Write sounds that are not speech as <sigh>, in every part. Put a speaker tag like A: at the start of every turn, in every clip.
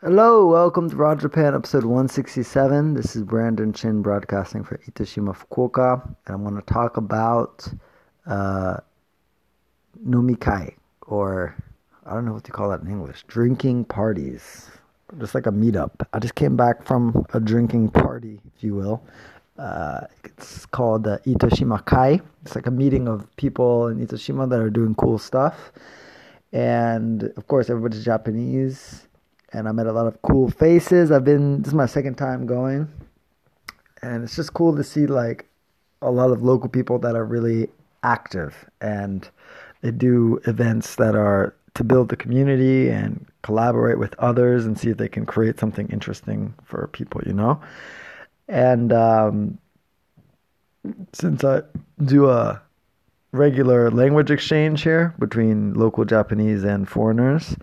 A: Hello, welcome to Raw Japan episode 167. This is Brandon Chin broadcasting for Itoshima Fukuoka, and I'm going to talk about uh, nomikai, or I don't know what to call that in English, drinking parties, just like a meetup. I just came back from a drinking party, if you will. Uh, it's called uh, Itoshima Kai. It's like a meeting of people in Itoshima that are doing cool stuff. And of course, everybody's Japanese and I met a lot of cool faces. I've been this is my second time going, and it's just cool to see like a lot of local people that are really active and they do events that are to build the community and collaborate with others and see if they can create something interesting for people, you know. And um, since I do a regular language exchange here between local Japanese and foreigners,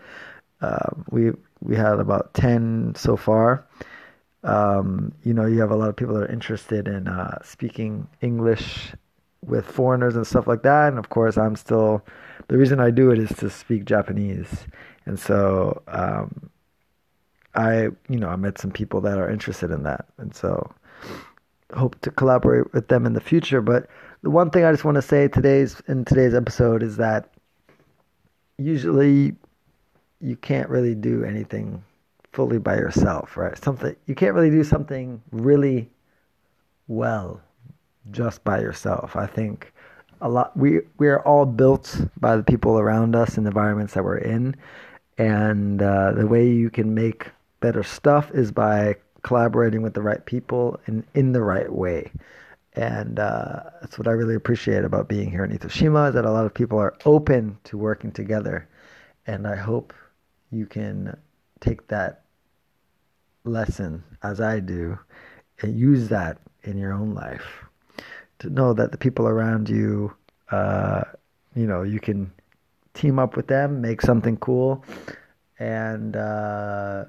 A: uh, we we had about 10 so far. Um, you know, you have a lot of people that are interested in uh, speaking English with foreigners and stuff like that. And of course, I'm still, the reason I do it is to speak Japanese. And so, um, I, you know, I met some people that are interested in that. And so, hope to collaborate with them in the future. But the one thing I just want to say today's in today's episode is that usually you can't really do anything fully by yourself, right? Something you can't really do something really well just by yourself. I think a lot we we are all built by the people around us and the environments that we're in, and uh, the way you can make better stuff is by collaborating with the right people and in the right way. And uh, that's what I really appreciate about being here in Itoshima is that a lot of people are open to working together, and I hope you can take that lesson as I do and use that in your own life to know that the people around you, uh, you know, you can team up with them, make something cool, and uh,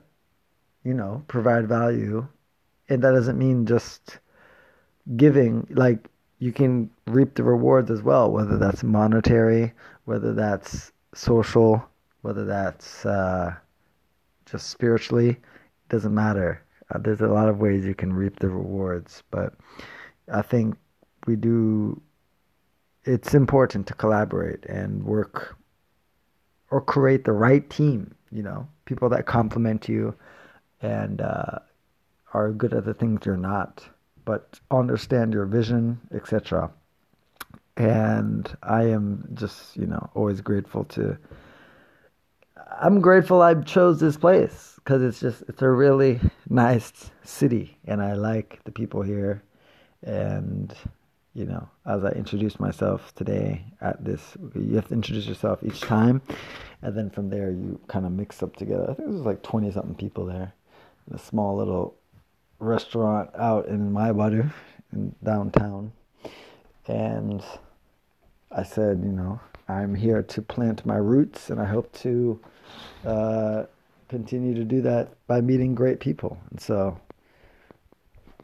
A: you know, provide value. And that doesn't mean just giving. Like you can reap the rewards as well, whether that's monetary, whether that's social, whether that's uh, just spiritually, it doesn't matter. Uh, there's a lot of ways you can reap the rewards, but I think we do. It's important to collaborate and work or create the right team. You know, people that complement you and uh, are good at the things you're not, but understand your vision, etc. And I am just, you know, always grateful to I'm grateful I chose this place because it's just it's a really nice city and I like the people here. And you know as I introduce myself today at this you have to introduce yourself each time and then from there you kind of mix up together. I think there's like 20 something people there. A small little restaurant out in Maebaru in downtown. And I said you know I'm here to plant my roots and I hope to uh, continue to do that by meeting great people. And so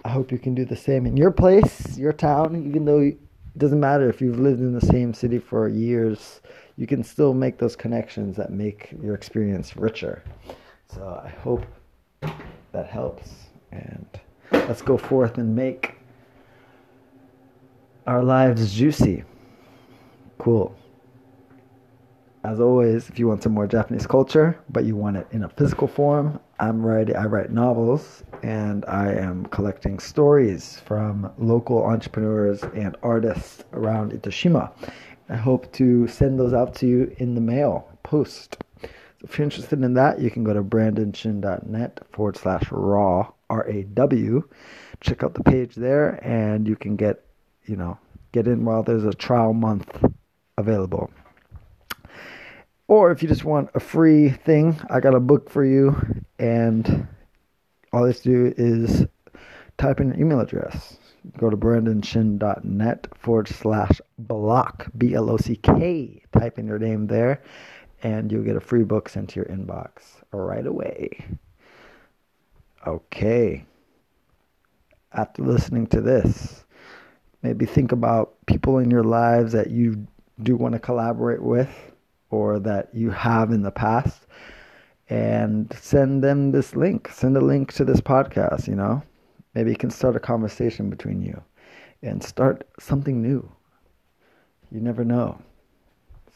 A: I hope you can do the same in your place, your town, even though it doesn't matter if you've lived in the same city for years, you can still make those connections that make your experience richer. So I hope that helps. And let's go forth and make our lives juicy. Cool. As always, if you want some more Japanese culture, but you want it in a physical form, I'm writing. I write novels, and I am collecting stories from local entrepreneurs and artists around Itoshima. I hope to send those out to you in the mail post. So if you're interested in that, you can go to brandonchin.net forward slash raw R A W. Check out the page there, and you can get, you know, get in while there's a trial month available. Or if you just want a free thing, I got a book for you, and all you have to do is type in your email address. Go to brandonchin.net forward slash block, B L O C K. Type in your name there, and you'll get a free book sent to your inbox right away. Okay. After listening to this, maybe think about people in your lives that you do want to collaborate with or that you have in the past and send them this link. Send a link to this podcast, you know? Maybe you can start a conversation between you and start something new. You never know.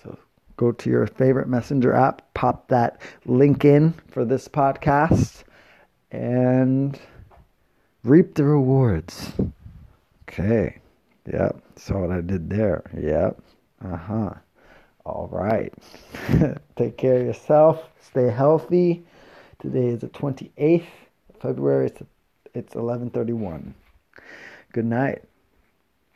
A: So go to your favorite messenger app, pop that link in for this podcast, and reap the rewards. Okay. Yep. Saw what I did there. Yep. Uh huh. All right. <laughs> Take care of yourself. Stay healthy. Today is the 28th of February. It's, it's 11:31. Good night.